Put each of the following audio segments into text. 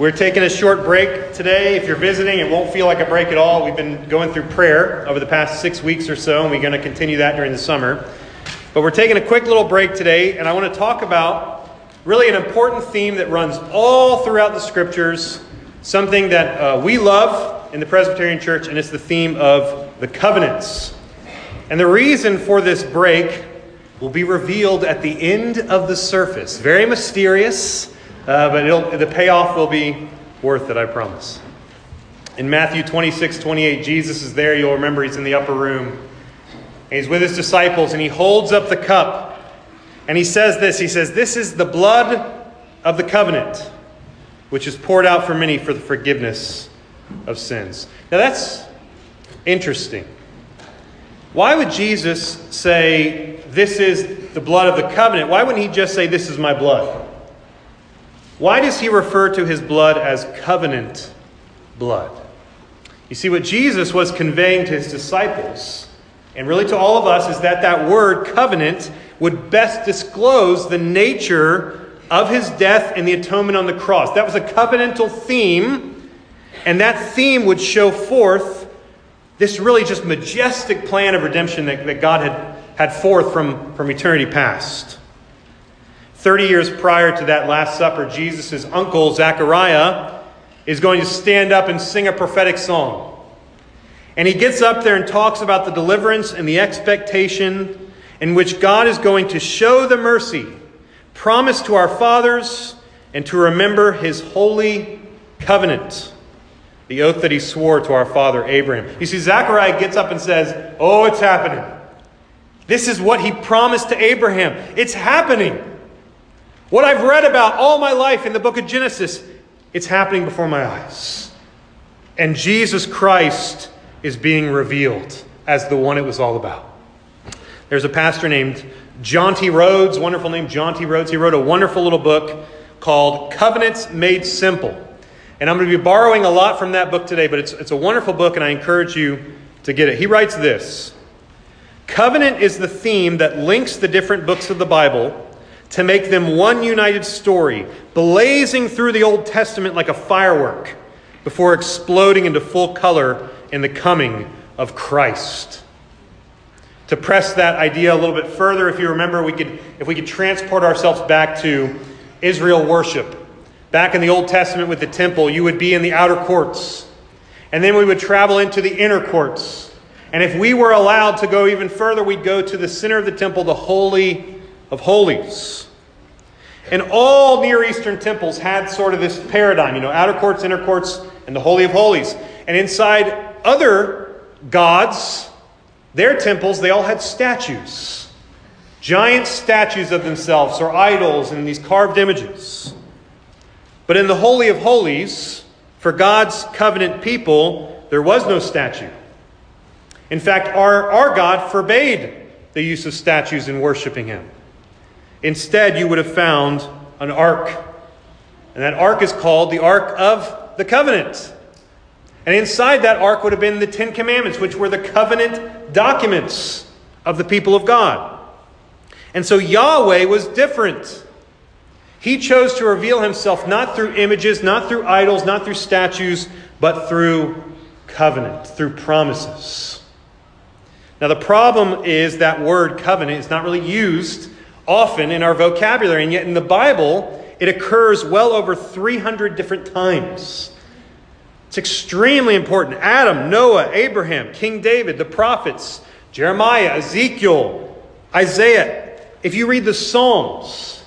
We're taking a short break today. If you're visiting, it won't feel like a break at all. We've been going through prayer over the past six weeks or so, and we're going to continue that during the summer. But we're taking a quick little break today, and I want to talk about really an important theme that runs all throughout the scriptures, something that uh, we love in the Presbyterian Church, and it's the theme of the covenants. And the reason for this break will be revealed at the end of the surface. Very mysterious. Uh, but the payoff will be worth it, I promise. In Matthew 26, 28, Jesus is there. You'll remember he's in the upper room. He's with his disciples, and he holds up the cup. And he says this He says, This is the blood of the covenant, which is poured out for many for the forgiveness of sins. Now that's interesting. Why would Jesus say, This is the blood of the covenant? Why wouldn't he just say, This is my blood? Why does he refer to his blood as covenant blood? You see, what Jesus was conveying to his disciples, and really to all of us, is that that word covenant would best disclose the nature of his death and the atonement on the cross. That was a covenantal theme, and that theme would show forth this really just majestic plan of redemption that, that God had had forth from, from eternity past. 30 years prior to that Last Supper, Jesus' uncle, Zechariah, is going to stand up and sing a prophetic song. And he gets up there and talks about the deliverance and the expectation in which God is going to show the mercy promised to our fathers and to remember his holy covenant, the oath that he swore to our father Abraham. You see, Zechariah gets up and says, Oh, it's happening. This is what he promised to Abraham. It's happening. What I've read about all my life in the book of Genesis, it's happening before my eyes. And Jesus Christ is being revealed as the one it was all about. There's a pastor named Jonty Rhodes, wonderful name, Jonty Rhodes. He wrote a wonderful little book called Covenants Made Simple. And I'm going to be borrowing a lot from that book today, but it's, it's a wonderful book, and I encourage you to get it. He writes this Covenant is the theme that links the different books of the Bible to make them one united story, blazing through the Old Testament like a firework before exploding into full color in the coming of Christ. To press that idea a little bit further, if you remember, we could, if we could transport ourselves back to Israel worship. Back in the Old Testament with the temple, you would be in the outer courts. And then we would travel into the inner courts. And if we were allowed to go even further, we'd go to the center of the temple, the Holy of Holies. And all Near Eastern temples had sort of this paradigm, you know, outer courts, inner courts, and the Holy of Holies. And inside other gods, their temples, they all had statues. Giant statues of themselves or idols and these carved images. But in the Holy of Holies, for God's covenant people, there was no statue. In fact, our, our God forbade the use of statues in worshiping Him. Instead, you would have found an ark. And that ark is called the Ark of the Covenant. And inside that ark would have been the Ten Commandments, which were the covenant documents of the people of God. And so Yahweh was different. He chose to reveal himself not through images, not through idols, not through statues, but through covenant, through promises. Now, the problem is that word covenant is not really used often in our vocabulary, and yet in the Bible, it occurs well over 300 different times. It's extremely important. Adam, Noah, Abraham, King David, the prophets, Jeremiah, Ezekiel, Isaiah. If you read the Psalms,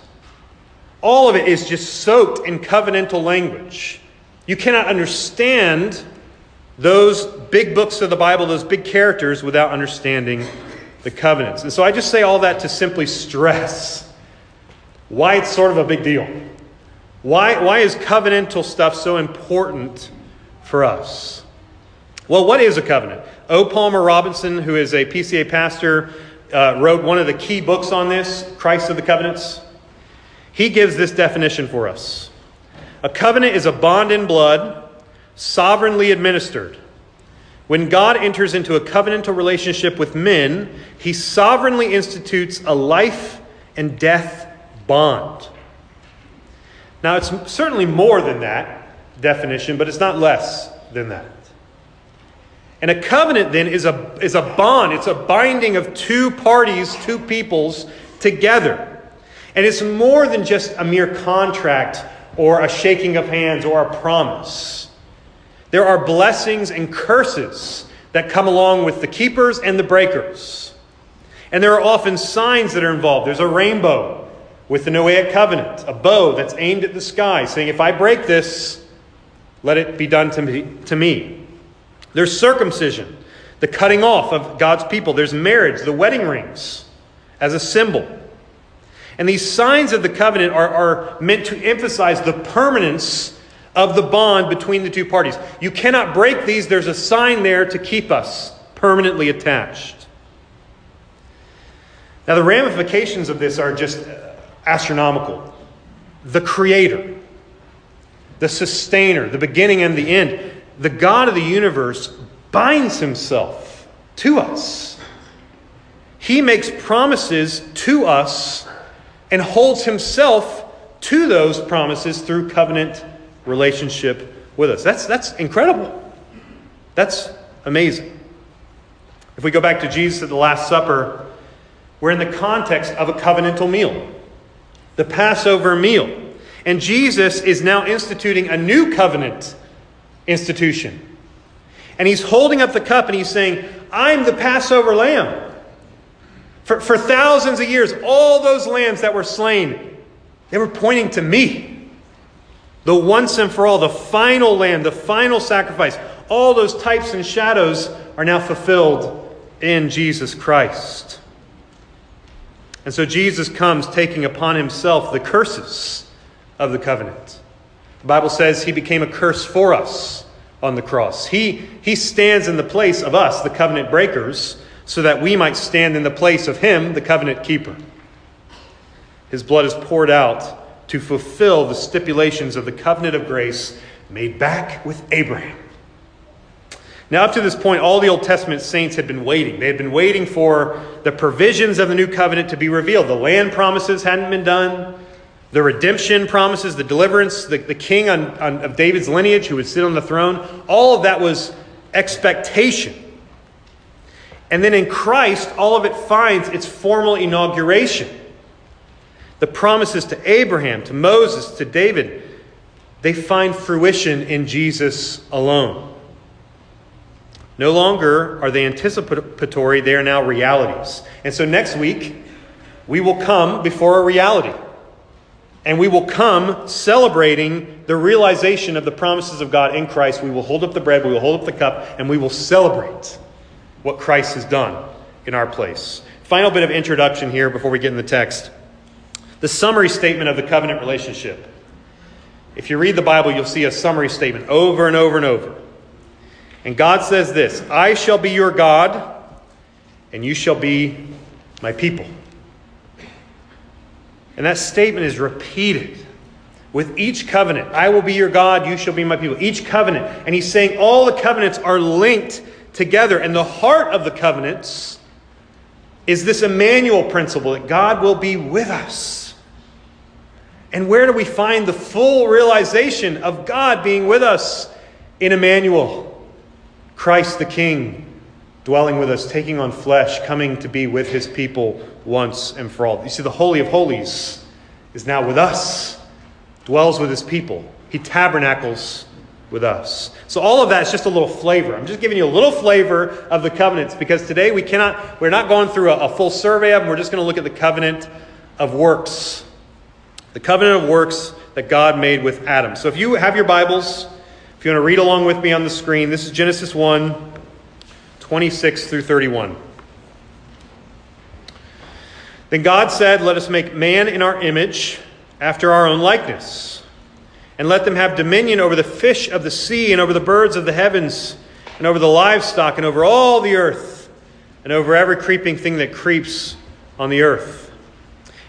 all of it is just soaked in covenantal language. You cannot understand those big books of the Bible, those big characters, without understanding the covenants. And so I just say all that to simply stress why it's sort of a big deal. Why, why is covenantal stuff so important for us? Well, what is a covenant? O. Palmer Robertson, who is a PCA pastor, uh, wrote one of the key books on this, Christ of the Covenants. He gives this definition for us A covenant is a bond in blood, sovereignly administered when God enters into a covenantal relationship with men, he sovereignly institutes a life and death bond. Now, it's certainly more than that. definition, but it's not less than that. And a covenant then is a, is a bond, it's a binding of two parties, two peoples together. And it's more than just a mere contract or a shaking of hands or a promise. There are blessings and curses that come along with the keepers and the breakers. And there are often signs that are involved. There's a rainbow with the Noahic covenant, a bow that's aimed at the sky, saying, If I break this, let it be done to me. To me. There's circumcision, the cutting off of God's people. There's marriage, the wedding rings as a symbol. And these signs of the covenant are, are meant to emphasize the permanence of the bond between the two parties. You cannot break these, there's a sign there to keep us permanently attached. Now, the ramifications of this are just astronomical. The Creator, the Sustainer, the beginning and the end, the God of the universe binds Himself to us. He makes promises to us and holds himself to those promises through covenant relationship with us. That's, that's incredible. That's amazing. If we go back to Jesus at the Last Supper, we're in the context of a covenantal meal, the Passover meal. And Jesus is now instituting a new covenant institution. And he's holding up the cup and he's saying, I'm the Passover lamb. For, for thousands of years, all those lambs that were slain, they were pointing to me. The once and for all, the final lamb, the final sacrifice. All those types and shadows are now fulfilled in Jesus Christ. And so Jesus comes taking upon himself the curses of the covenant. The Bible says he became a curse for us on the cross. He, he stands in the place of us, the covenant breakers, so that we might stand in the place of him, the covenant keeper. His blood is poured out to fulfill the stipulations of the covenant of grace made back with Abraham. Now, up to this point, all the Old Testament saints had been waiting. They had been waiting for the provisions of the new covenant to be revealed. The land promises hadn't been done, the redemption promises, the deliverance, the, the king on, on, of David's lineage who would sit on the throne, all of that was expectation. And then in Christ, all of it finds its formal inauguration. The promises to Abraham, to Moses, to David, they find fruition in Jesus alone. No longer are they anticipatory, they are now realities. And so next week, we will come before a reality. And we will come celebrating the realization of the promises of God in Christ. We will hold up the bread, we will hold up the cup, and we will celebrate what Christ has done in our place. Final bit of introduction here before we get in the text. The summary statement of the covenant relationship. If you read the Bible, you'll see a summary statement over and over and over. And God says this I shall be your God, and you shall be my people. And that statement is repeated with each covenant. I will be your God, you shall be my people. Each covenant. And he's saying all the covenants are linked together. And the heart of the covenants is this Emmanuel principle that God will be with us. And where do we find the full realization of God being with us? In Emmanuel, Christ the King, dwelling with us, taking on flesh, coming to be with his people once and for all. You see, the Holy of Holies is now with us, dwells with his people. He tabernacles with us. So all of that is just a little flavor. I'm just giving you a little flavor of the covenants because today we cannot, we're not going through a, a full survey of them. We're just going to look at the covenant of works. The covenant of works that God made with Adam. So if you have your Bibles, if you want to read along with me on the screen, this is Genesis 1, 26 through 31. Then God said, Let us make man in our image, after our own likeness and let them have dominion over the fish of the sea, and over the birds of the heavens, and over the livestock, and over all the earth, and over every creeping thing that creeps on the earth.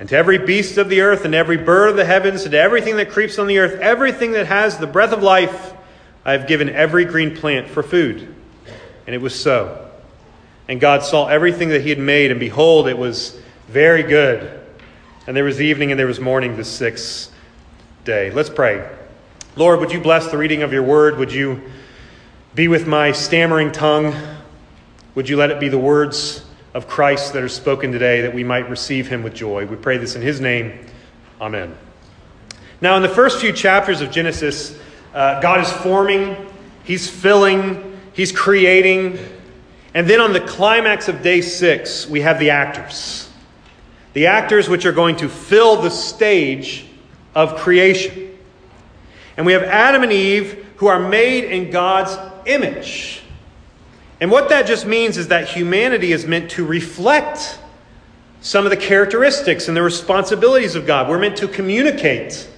And to every beast of the earth, and every bird of the heavens, and to everything that creeps on the earth, everything that has the breath of life, I have given every green plant for food. And it was so. And God saw everything that he had made, and behold, it was very good. And there was evening and there was morning the sixth day. Let's pray. Lord, would you bless the reading of your word? Would you be with my stammering tongue? Would you let it be the words of Christ that are spoken today that we might receive him with joy? We pray this in his name. Amen. Now, in the first few chapters of Genesis, uh, God is forming, he's filling, he's creating. And then on the climax of day six, we have the actors. The actors which are going to fill the stage of creation. And we have Adam and Eve who are made in God's image. And what that just means is that humanity is meant to reflect some of the characteristics and the responsibilities of God. We're meant to communicate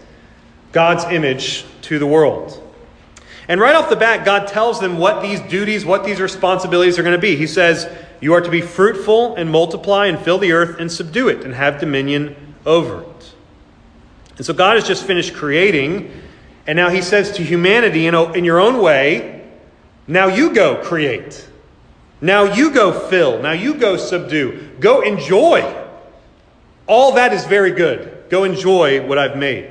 God's image to the world. And right off the bat, God tells them what these duties, what these responsibilities are going to be. He says, You are to be fruitful and multiply and fill the earth and subdue it and have dominion over it. And so God has just finished creating and now he says to humanity, in, in your own way, now you go create. Now you go fill. Now you go subdue. Go enjoy. All that is very good. Go enjoy what I've made.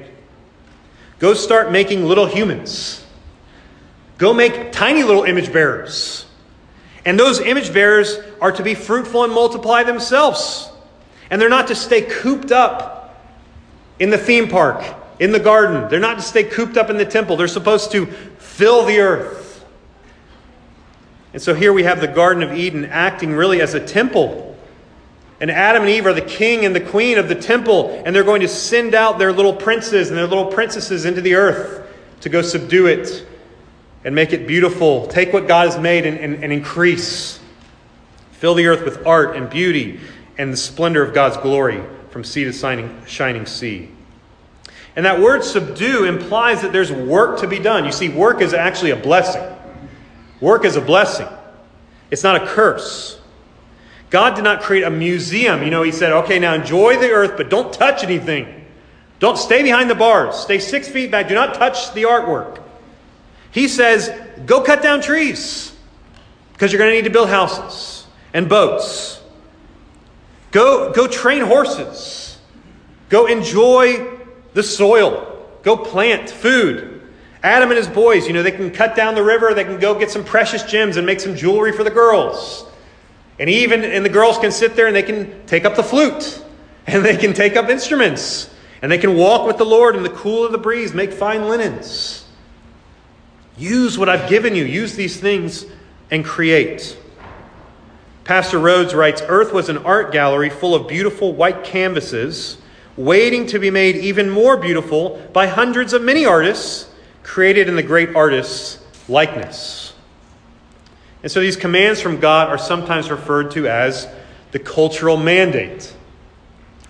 Go start making little humans. Go make tiny little image bearers. And those image bearers are to be fruitful and multiply themselves. And they're not to stay cooped up in the theme park in the garden. They're not to stay cooped up in the temple, they're supposed to fill the earth. And so here we have the Garden of Eden acting really as a temple. And Adam and Eve are the king and the queen of the temple, and they're going to send out their little princes and their little princesses into the earth to go subdue it and make it beautiful. Take what God has made and, and, and increase. Fill the earth with art and beauty and the splendor of God's glory from sea to shining, shining sea. And that word subdue implies that there's work to be done. You see, work is actually a blessing. Work is a blessing, it's not a curse. God did not create a museum. You know, He said, okay, now enjoy the earth, but don't touch anything. Don't stay behind the bars. Stay six feet back. Do not touch the artwork. He says, go cut down trees because you're going to need to build houses and boats. Go, go train horses. Go enjoy the soil. Go plant food. Adam and his boys, you know, they can cut down the river, they can go get some precious gems and make some jewelry for the girls. And even and the girls can sit there and they can take up the flute and they can take up instruments and they can walk with the Lord in the cool of the breeze, make fine linens. Use what I've given you. Use these things and create. Pastor Rhodes writes Earth was an art gallery full of beautiful white canvases waiting to be made even more beautiful by hundreds of many artists created in the great artist's likeness. And so these commands from God are sometimes referred to as the cultural mandate.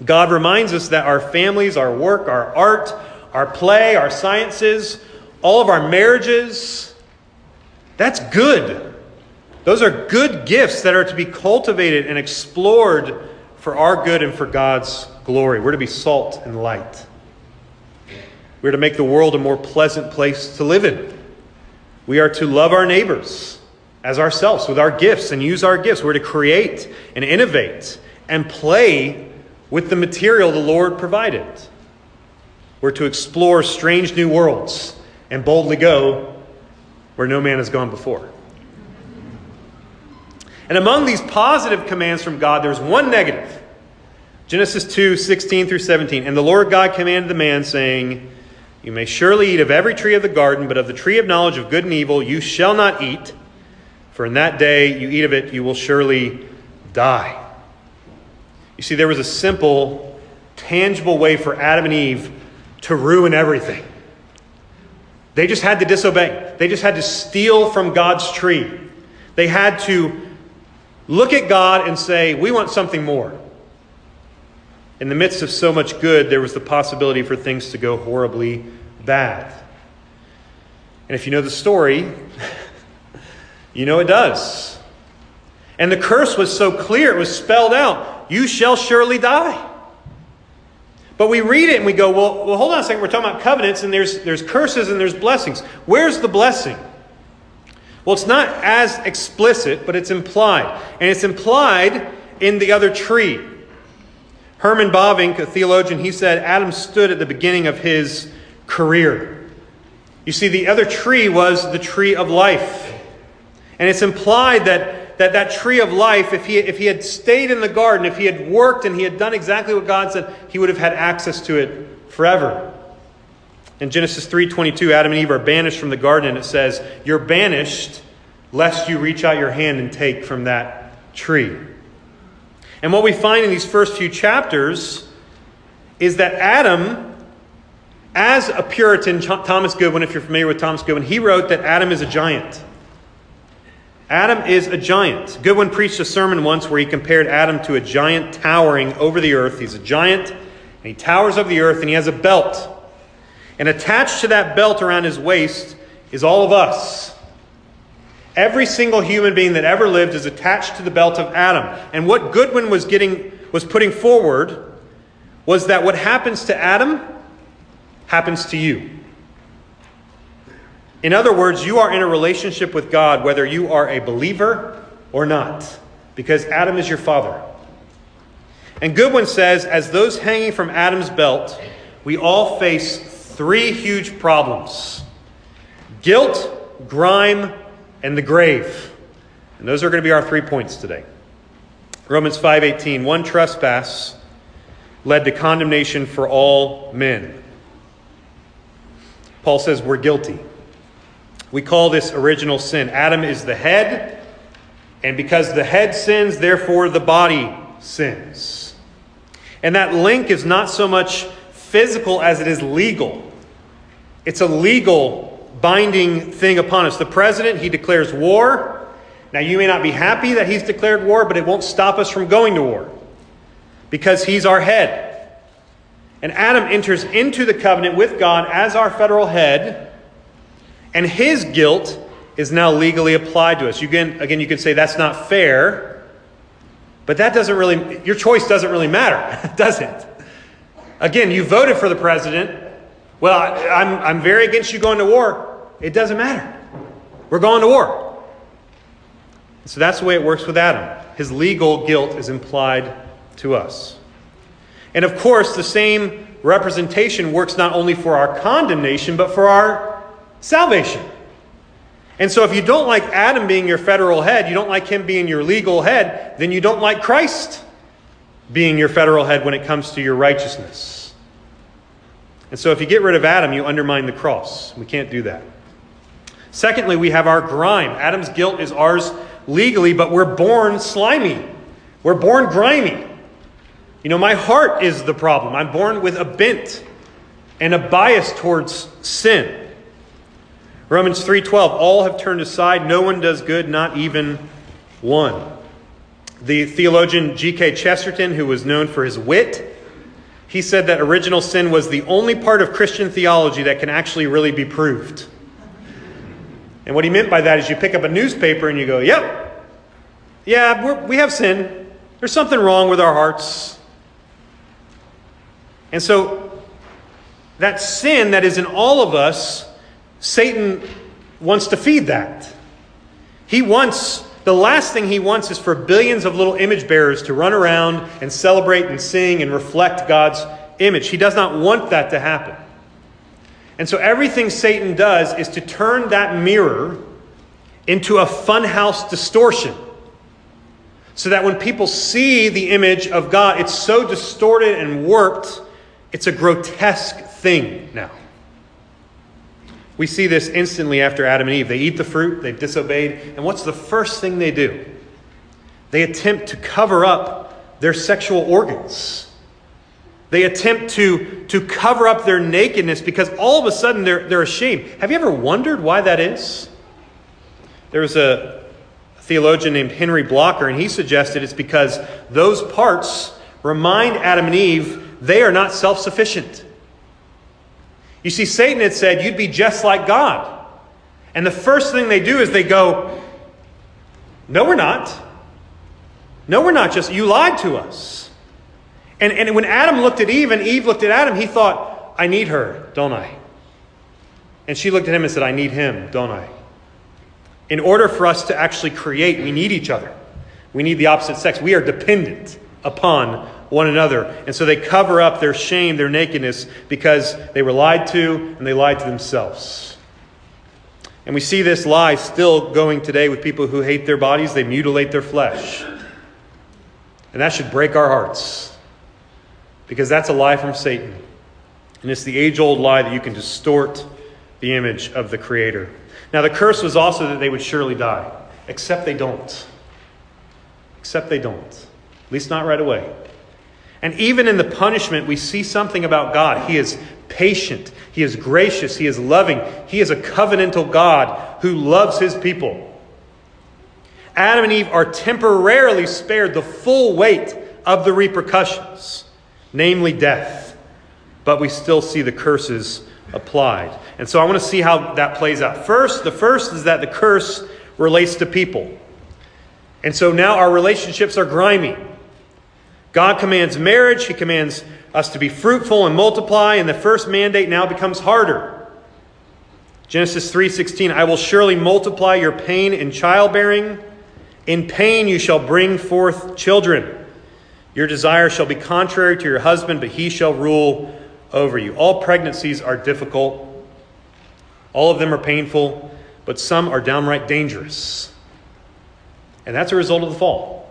God reminds us that our families, our work, our art, our play, our sciences, all of our marriages, that's good. Those are good gifts that are to be cultivated and explored for our good and for God's glory. We're to be salt and light. We're to make the world a more pleasant place to live in. We are to love our neighbors as ourselves with our gifts and use our gifts. We're to create and innovate and play with the material the Lord provided. We're to explore strange new worlds and boldly go where no man has gone before. And among these positive commands from God, there's one negative. Genesis 2 16 through 17. And the Lord God commanded the man, saying, You may surely eat of every tree of the garden, but of the tree of knowledge of good and evil you shall not eat, for in that day you eat of it, you will surely die. You see, there was a simple, tangible way for Adam and Eve to ruin everything. They just had to disobey. They just had to steal from God's tree. They had to look at God and say, We want something more in the midst of so much good, there was the possibility for things to go horribly bad. And if you know the story, you know it does. And the curse was so clear, it was spelled out you shall surely die. But we read it and we go, well, well, hold on a second. We're talking about covenants and there's, there's curses and there's blessings. Where's the blessing? Well, it's not as explicit, but it's implied. And it's implied in the other tree. Herman Bavinck, a theologian, he said Adam stood at the beginning of his career. You see, the other tree was the tree of life. And it's implied that that that tree of life, if he, if he had stayed in the garden, if he had worked and he had done exactly what God said, he would have had access to it forever. In Genesis 3:22, Adam and Eve are banished from the garden, and it says, You're banished lest you reach out your hand and take from that tree. And what we find in these first few chapters is that Adam, as a Puritan, Thomas Goodwin, if you're familiar with Thomas Goodwin, he wrote that Adam is a giant. Adam is a giant. Goodwin preached a sermon once where he compared Adam to a giant towering over the earth. He's a giant, and he towers over the earth, and he has a belt. And attached to that belt around his waist is all of us. Every single human being that ever lived is attached to the belt of Adam. And what Goodwin was getting was putting forward was that what happens to Adam happens to you. In other words, you are in a relationship with God whether you are a believer or not, because Adam is your father. And Goodwin says, as those hanging from Adam's belt, we all face three huge problems guilt, grime, and the grave. And those are going to be our three points today. Romans 5:18 one trespass led to condemnation for all men. Paul says we're guilty. We call this original sin. Adam is the head, and because the head sins, therefore the body sins. And that link is not so much physical as it is legal. It's a legal binding thing upon us. The president, he declares war. Now, you may not be happy that he's declared war, but it won't stop us from going to war because he's our head. And Adam enters into the covenant with God as our federal head and his guilt is now legally applied to us. You can, again, you can say that's not fair, but that doesn't really, your choice doesn't really matter, does it? Again, you voted for the president. Well, I'm, I'm very against you going to war. It doesn't matter. We're going to war. So that's the way it works with Adam. His legal guilt is implied to us. And of course, the same representation works not only for our condemnation, but for our salvation. And so, if you don't like Adam being your federal head, you don't like him being your legal head, then you don't like Christ being your federal head when it comes to your righteousness. And so, if you get rid of Adam, you undermine the cross. We can't do that. Secondly, we have our grime. Adam's guilt is ours legally, but we're born slimy. We're born grimy. You know, my heart is the problem. I'm born with a bent and a bias towards sin. Romans 3:12 all have turned aside no one does good not even one. The theologian G.K. Chesterton who was known for his wit he said that original sin was the only part of Christian theology that can actually really be proved. And what he meant by that is you pick up a newspaper and you go, "Yep. Yeah, we have sin. There's something wrong with our hearts." And so that sin that is in all of us Satan wants to feed that. He wants, the last thing he wants is for billions of little image bearers to run around and celebrate and sing and reflect God's image. He does not want that to happen. And so everything Satan does is to turn that mirror into a funhouse distortion. So that when people see the image of God, it's so distorted and warped, it's a grotesque thing now. We see this instantly after Adam and Eve. They eat the fruit, they've disobeyed, and what's the first thing they do? They attempt to cover up their sexual organs. They attempt to, to cover up their nakedness because all of a sudden they're, they're ashamed. Have you ever wondered why that is? There was a theologian named Henri Blocher, and he suggested it's because those parts remind Adam and Eve they are not self sufficient. You see, Satan had said, You'd be just like God. And the first thing they do is they go, No, we're not. No, we're not just, you lied to us. And, and when Adam looked at Eve and Eve looked at Adam, he thought, I need her, don't I? And she looked at him and said, I need him, don't I? In order for us to actually create, we need each other. We need the opposite sex. We are dependent upon one another. And so they cover up their shame, their nakedness, because they were lied to and they lied to themselves. And we see this lie still going today with people who hate their bodies, they mutilate their flesh. And that should break our hearts because that's a lie from Satan. And it's the age old lie that you can distort the image of the Creator. Now, the curse was also that they would surely die, except they don't. Except they don't. At least not right away. And even in the punishment, we see something about God. He is patient, He is gracious, He is loving, He is a covenantal God who loves His people. Adam and Eve are temporarily spared the full weight of the repercussions, namely death. But we still see the curses applied. And so I want to see how that plays out. First, the first is that the curse relates to people. And so now our relationships are grimy. God commands marriage, He commands us to be fruitful and multiply, and the first mandate now becomes harder. Genesis 3:16 I will surely multiply your pain in childbearing in pain you shall bring forth children your desire shall be contrary to your husband but he shall rule over you. All pregnancies are difficult. All of them are painful but some are downright dangerous. And that's a result of the fall.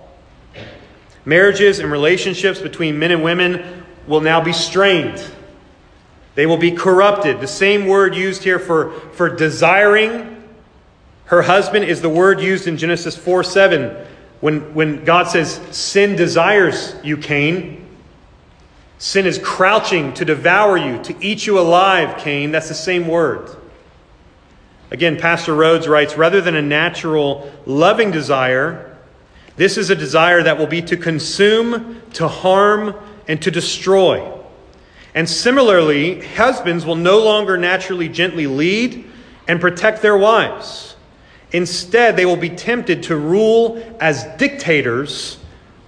Marriages and relationships between men and women will now be strained. They will be corrupted. The same word used here for, for desiring her husband is the word used in Genesis 4 7 when, when God says, Sin desires you, Cain. Sin is crouching to devour you, to eat you alive, Cain. That's the same word. Again, Pastor Rhodes writes rather than a natural, loving desire, this is a desire that will be to consume, to harm, and to destroy. And similarly, husbands will no longer naturally gently lead and protect their wives. Instead, they will be tempted to rule as dictators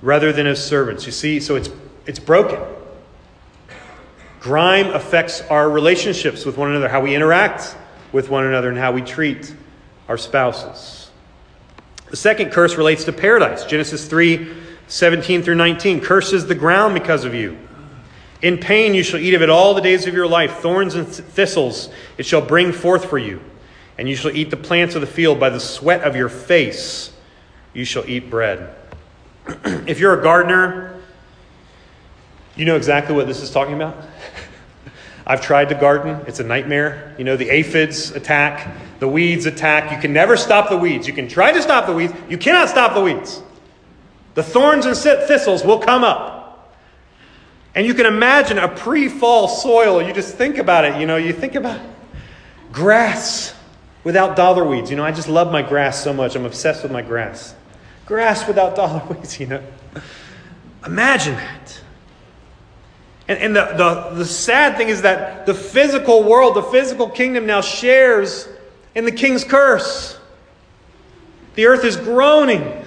rather than as servants. You see, so it's, it's broken. Grime affects our relationships with one another, how we interact with one another, and how we treat our spouses. The second curse relates to paradise. Genesis 3 17 through 19. Curses the ground because of you. In pain you shall eat of it all the days of your life. Thorns and thistles it shall bring forth for you. And you shall eat the plants of the field. By the sweat of your face you shall eat bread. if you're a gardener, you know exactly what this is talking about. I've tried to garden, it's a nightmare. You know, the aphids attack, the weeds attack. You can never stop the weeds. You can try to stop the weeds, you cannot stop the weeds. The thorns and thistles will come up. And you can imagine a pre fall soil. You just think about it. You know, you think about grass without dollar weeds. You know, I just love my grass so much. I'm obsessed with my grass. Grass without dollar weeds, you know. Imagine that. And, and the, the, the sad thing is that the physical world, the physical kingdom now shares in the king's curse. The earth is groaning,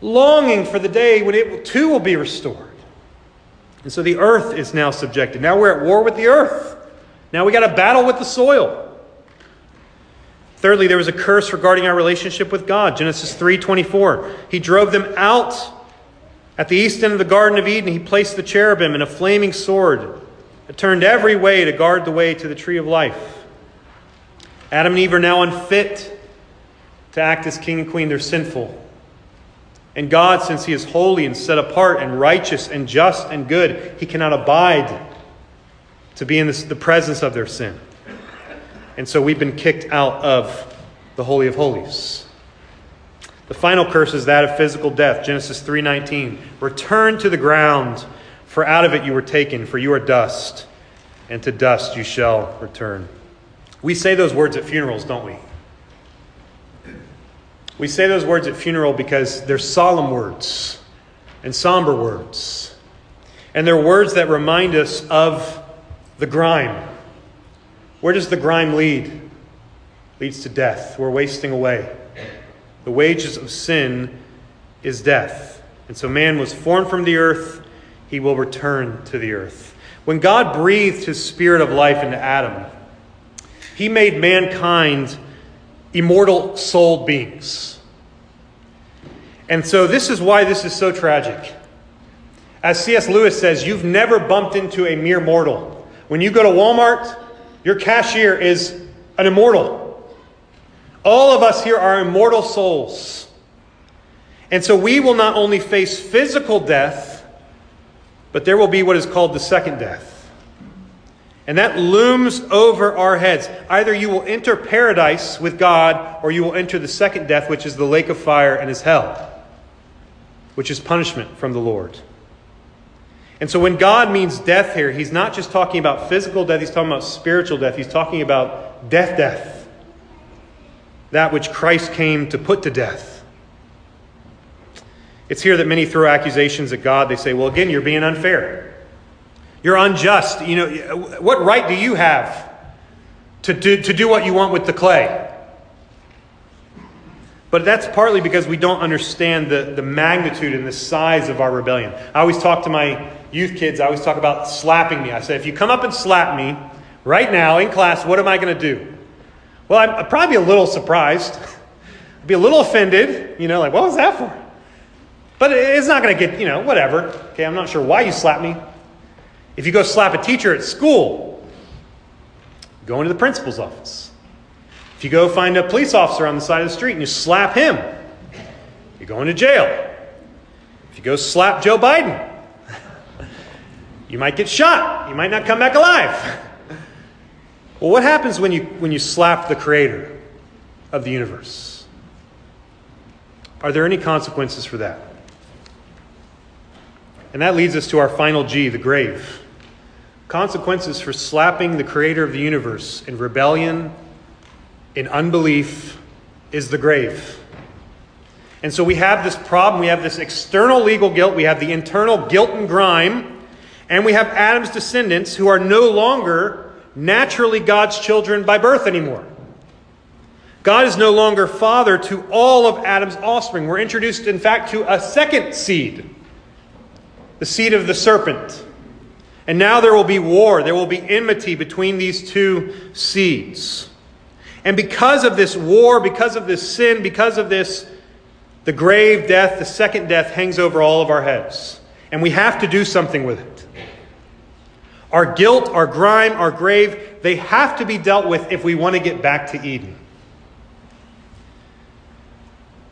longing for the day when it too will be restored. And so the earth is now subjected. Now we're at war with the earth. Now we got to battle with the soil. Thirdly, there was a curse regarding our relationship with God. Genesis 3:24. He drove them out at the east end of the Garden of Eden, he placed the cherubim and a flaming sword that turned every way to guard the way to the tree of life. Adam and Eve are now unfit to act as king and queen. They're sinful. And God, since He is holy and set apart and righteous and just and good, He cannot abide to be in the presence of their sin. And so we've been kicked out of the Holy of Holies. The final curse is that of physical death. Genesis 3:19. Return to the ground, for out of it you were taken, for you are dust, and to dust you shall return. We say those words at funerals, don't we? We say those words at funeral because they're solemn words and somber words. And they're words that remind us of the grime. Where does the grime lead? leads to death. We're wasting away. The wages of sin is death. And so man was formed from the earth, he will return to the earth. When God breathed his spirit of life into Adam, he made mankind immortal soul beings. And so this is why this is so tragic. As C.S. Lewis says, you've never bumped into a mere mortal. When you go to Walmart, your cashier is an immortal. All of us here are immortal souls. And so we will not only face physical death, but there will be what is called the second death. And that looms over our heads. Either you will enter paradise with God, or you will enter the second death, which is the lake of fire and is hell, which is punishment from the Lord. And so when God means death here, he's not just talking about physical death, he's talking about spiritual death. He's talking about death, death that which Christ came to put to death. It's here that many throw accusations at God. They say, well, again, you're being unfair. You're unjust. You know, what right do you have to do, to do what you want with the clay? But that's partly because we don't understand the, the magnitude and the size of our rebellion. I always talk to my youth kids, I always talk about slapping me. I say, if you come up and slap me right now in class, what am I going to do? Well, I'm, I'd probably be a little surprised. I'd be a little offended, you know, like, what was that for? But it's not going to get, you know, whatever. Okay, I'm not sure why you slapped me. If you go slap a teacher at school, go into the principal's office. If you go find a police officer on the side of the street and you slap him, you're going to jail. If you go slap Joe Biden, you might get shot. You might not come back alive. Well, what happens when you, when you slap the creator of the universe? Are there any consequences for that? And that leads us to our final G, the grave. Consequences for slapping the creator of the universe in rebellion, in unbelief, is the grave. And so we have this problem. We have this external legal guilt. We have the internal guilt and grime. And we have Adam's descendants who are no longer naturally God's children by birth anymore. God is no longer father to all of Adam's offspring. We're introduced, in fact, to a second seed, the seed of the serpent. And now there will be war, there will be enmity between these two seeds. And because of this war, because of this sin, because of this, the grave death, the second death hangs over all of our heads. And we have to do something with it. Our guilt, our grime, our grave, they have to be dealt with if we want to get back to Eden.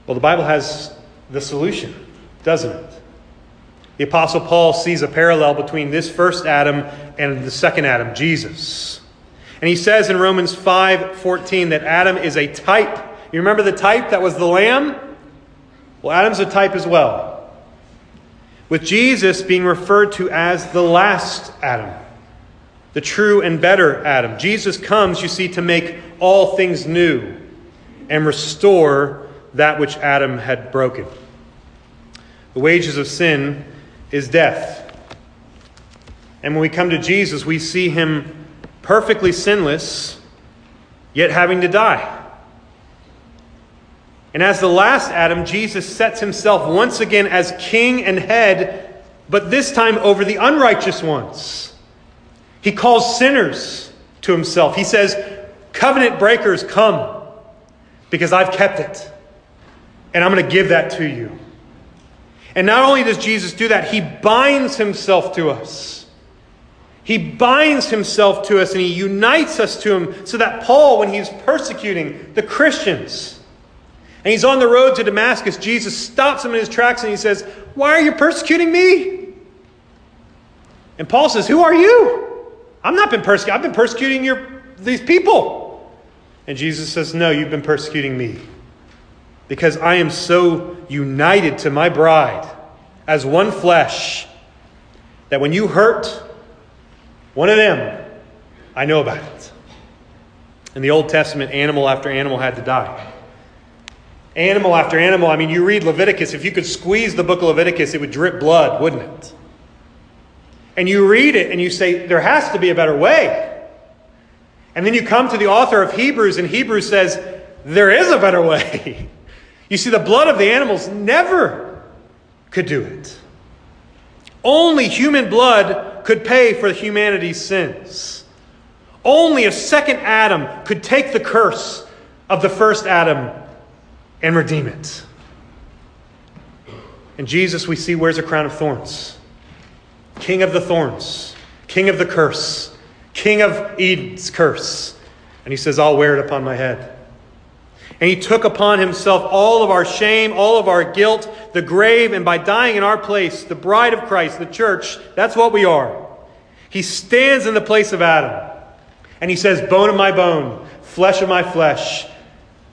Well, the Bible has the solution, doesn't it? The Apostle Paul sees a parallel between this first Adam and the second Adam, Jesus. And he says in Romans 5 14 that Adam is a type. You remember the type that was the lamb? Well, Adam's a type as well. With Jesus being referred to as the last Adam the true and better Adam. Jesus comes, you see, to make all things new and restore that which Adam had broken. The wages of sin is death. And when we come to Jesus, we see him perfectly sinless, yet having to die. And as the last Adam, Jesus sets himself once again as king and head, but this time over the unrighteous ones. He calls sinners to himself. He says, Covenant breakers, come because I've kept it. And I'm going to give that to you. And not only does Jesus do that, he binds himself to us. He binds himself to us and he unites us to him so that Paul, when he's persecuting the Christians, and he's on the road to Damascus, Jesus stops him in his tracks and he says, Why are you persecuting me? And Paul says, Who are you? I'm not been persecuting. I've been persecuting your, these people. And Jesus says, No, you've been persecuting me. Because I am so united to my bride as one flesh that when you hurt one of them, I know about it. In the Old Testament, animal after animal had to die. Animal after animal. I mean, you read Leviticus, if you could squeeze the book of Leviticus, it would drip blood, wouldn't it? and you read it and you say, there has to be a better way. And then you come to the author of Hebrews, and Hebrews says, there is a better way. you see, the blood of the animals never could do it. Only human blood could pay for humanity's sins. Only a second Adam could take the curse of the first Adam and redeem it. And Jesus, we see, wears a crown of thorns. King of the thorns, king of the curse, king of Eden's curse. And he says, I'll wear it upon my head. And he took upon himself all of our shame, all of our guilt, the grave, and by dying in our place, the bride of Christ, the church, that's what we are. He stands in the place of Adam. And he says, Bone of my bone, flesh of my flesh,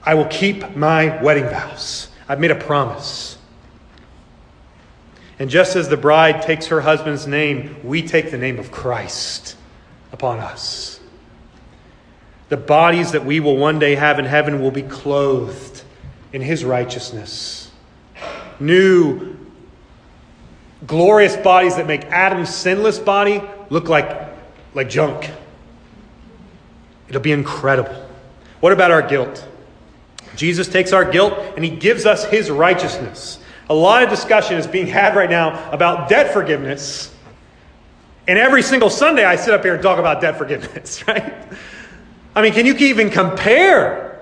I will keep my wedding vows. I've made a promise. And just as the bride takes her husband's name, we take the name of Christ upon us. The bodies that we will one day have in heaven will be clothed in his righteousness. New, glorious bodies that make Adam's sinless body look like, like junk. It'll be incredible. What about our guilt? Jesus takes our guilt and he gives us his righteousness. A lot of discussion is being had right now about debt forgiveness. And every single Sunday I sit up here and talk about debt forgiveness, right? I mean, can you even compare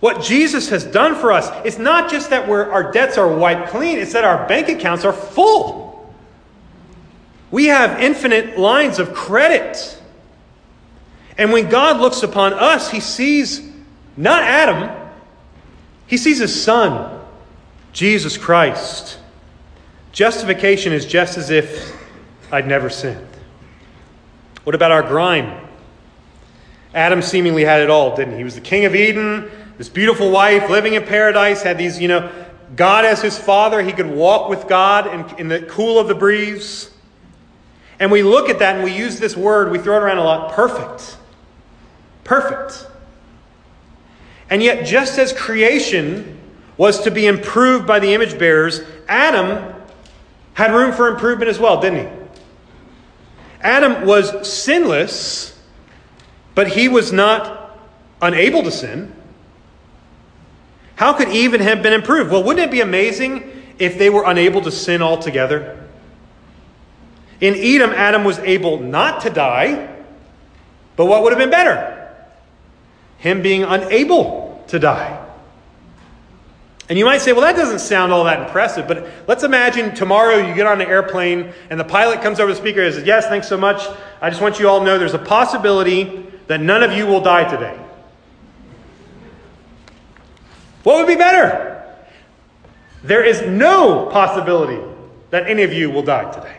what Jesus has done for us? It's not just that our debts are wiped clean, it's that our bank accounts are full. We have infinite lines of credit. And when God looks upon us, he sees not Adam, he sees his son, Jesus Christ. Justification is just as if I'd never sinned. What about our grime? Adam seemingly had it all, didn't he? He was the king of Eden, this beautiful wife living in paradise, had these, you know, God as his father. He could walk with God in, in the cool of the breeze. And we look at that and we use this word, we throw it around a lot perfect. Perfect. And yet, just as creation was to be improved by the image bearers, Adam had room for improvement as well, didn't he? Adam was sinless but he was not unable to sin. How could even have been improved? Well, wouldn't it be amazing if they were unable to sin altogether? In Eden, Adam was able not to die, but what would have been better? Him being unable to die. And you might say, well, that doesn't sound all that impressive, but let's imagine tomorrow you get on an airplane and the pilot comes over to the speaker and says, Yes, thanks so much. I just want you all to know there's a possibility that none of you will die today. What would be better? There is no possibility that any of you will die today.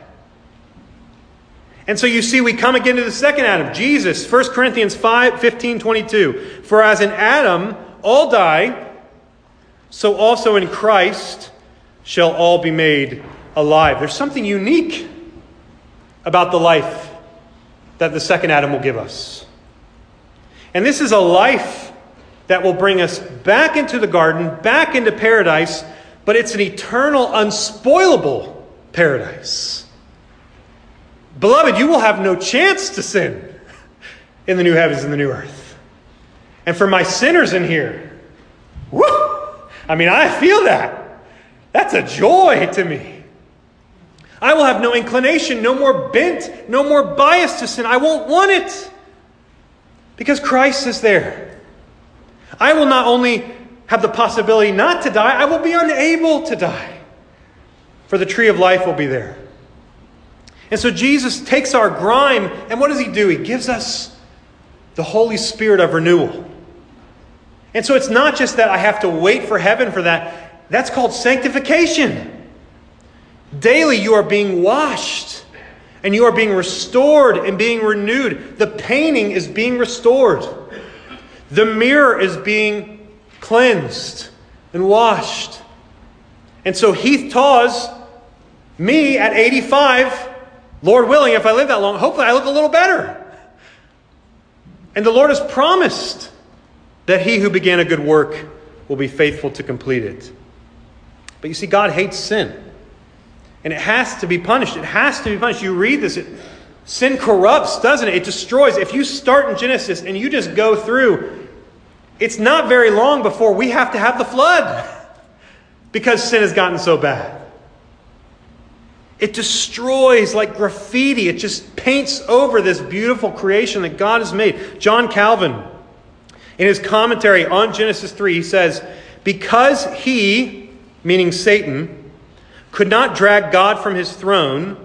And so you see, we come again to the second Adam, Jesus, 1 Corinthians 5 15, 22. For as in Adam all die, so also in Christ shall all be made alive. There's something unique about the life that the second Adam will give us. And this is a life that will bring us back into the garden, back into paradise, but it's an eternal, unspoilable paradise. Beloved, you will have no chance to sin in the new heavens and the new earth. And for my sinners in here, whoo, I mean, I feel that. That's a joy to me. I will have no inclination, no more bent, no more bias to sin. I won't want it. Because Christ is there. I will not only have the possibility not to die, I will be unable to die. For the tree of life will be there. And so Jesus takes our grime, and what does he do? He gives us the Holy Spirit of renewal. And so it's not just that I have to wait for heaven for that, that's called sanctification. Daily you are being washed and you are being restored and being renewed. The painting is being restored, the mirror is being cleansed and washed. And so Heath Taws, me at 85, Lord willing, if I live that long, hopefully I look a little better. And the Lord has promised that he who began a good work will be faithful to complete it. But you see, God hates sin. And it has to be punished. It has to be punished. You read this, it Sin corrupts, doesn't it? It destroys. If you start in Genesis and you just go through, it's not very long before we have to have the flood because sin has gotten so bad. It destroys like graffiti. It just paints over this beautiful creation that God has made. John Calvin, in his commentary on Genesis 3, he says, Because he, meaning Satan, could not drag God from his throne,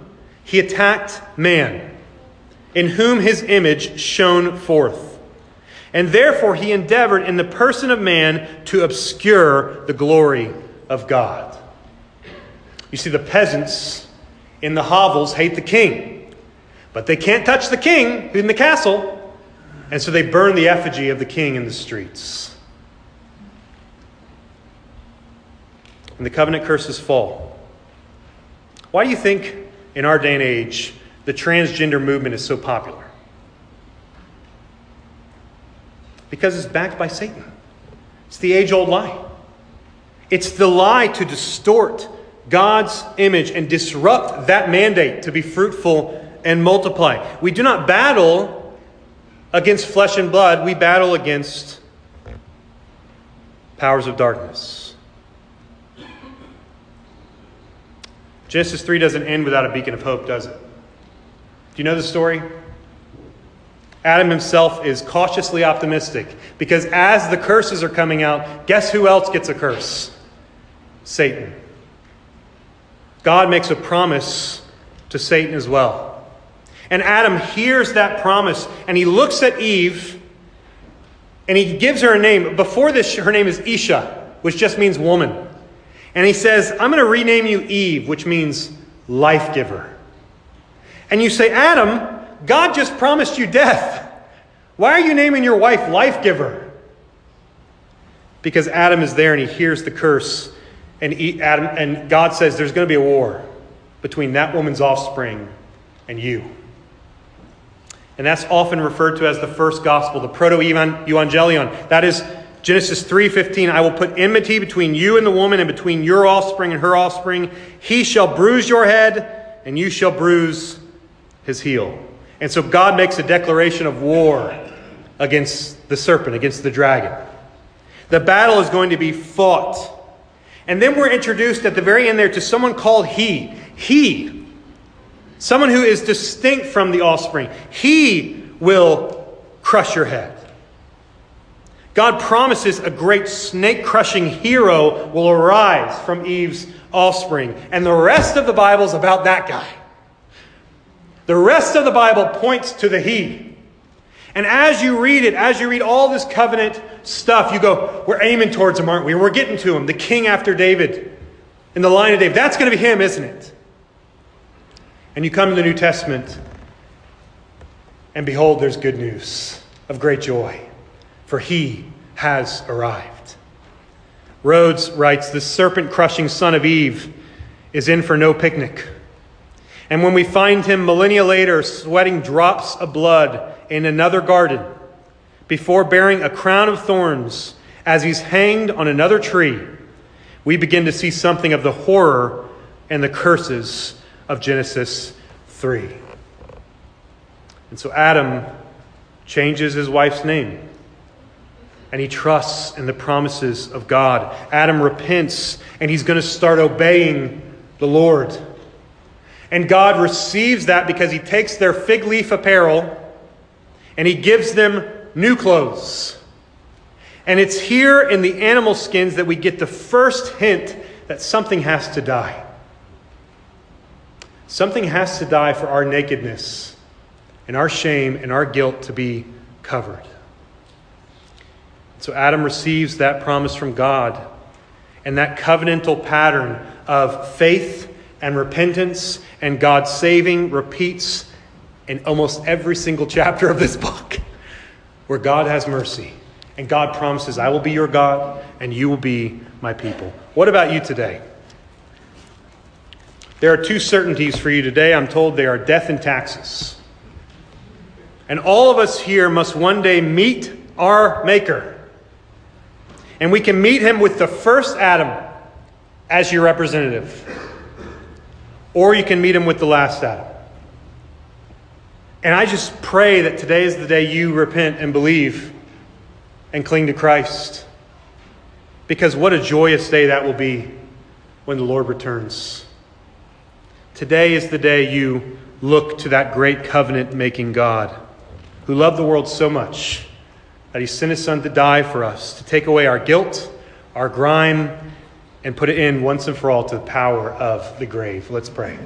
he attacked man, in whom his image shone forth. And therefore he endeavored in the person of man to obscure the glory of God. You see, the peasants in the hovels hate the king, but they can't touch the king in the castle, and so they burn the effigy of the king in the streets. And the covenant curses fall. Why do you think in our day and age the transgender movement is so popular? Because it's backed by Satan. It's the age old lie. It's the lie to distort God's image and disrupt that mandate to be fruitful and multiply. We do not battle against flesh and blood, we battle against powers of darkness. Genesis 3 doesn't end without a beacon of hope, does it? Do you know the story? Adam himself is cautiously optimistic because as the curses are coming out, guess who else gets a curse? Satan. God makes a promise to Satan as well. And Adam hears that promise and he looks at Eve and he gives her a name. Before this, her name is Isha, which just means woman. And he says, I'm going to rename you Eve, which means life giver. And you say, Adam, God just promised you death. Why are you naming your wife life giver? Because Adam is there and he hears the curse and Adam and God says there's going to be a war between that woman's offspring and you. And that's often referred to as the first gospel, the proto-evangelium. That is Genesis 3:15, I will put enmity between you and the woman and between your offspring and her offspring. He shall bruise your head and you shall bruise his heel. And so God makes a declaration of war against the serpent, against the dragon. The battle is going to be fought and then we're introduced at the very end there to someone called He. He. Someone who is distinct from the offspring. He will crush your head. God promises a great snake crushing hero will arise from Eve's offspring. And the rest of the Bible is about that guy. The rest of the Bible points to the He. And as you read it, as you read all this covenant stuff, you go, we're aiming towards him, aren't we? We're getting to him, the king after David, in the line of David. That's going to be him, isn't it? And you come to the New Testament, and behold, there's good news of great joy, for he has arrived. Rhodes writes, The serpent crushing son of Eve is in for no picnic. And when we find him millennia later sweating drops of blood in another garden, before bearing a crown of thorns as he's hanged on another tree, we begin to see something of the horror and the curses of Genesis 3. And so Adam changes his wife's name and he trusts in the promises of God. Adam repents and he's going to start obeying the Lord. And God receives that because he takes their fig leaf apparel and he gives them new clothes. And it's here in the animal skins that we get the first hint that something has to die. Something has to die for our nakedness and our shame and our guilt to be covered. So Adam receives that promise from God and that covenantal pattern of faith and repentance and God saving repeats in almost every single chapter of this book where God has mercy and God promises, I will be your God and you will be my people. What about you today? There are two certainties for you today. I'm told they are death and taxes. And all of us here must one day meet our Maker. And we can meet him with the first Adam as your representative. Or you can meet him with the last Adam. And I just pray that today is the day you repent and believe and cling to Christ. Because what a joyous day that will be when the Lord returns. Today is the day you look to that great covenant making God who loved the world so much that he sent his son to die for us, to take away our guilt, our grime, and put it in once and for all to the power of the grave. Let's pray.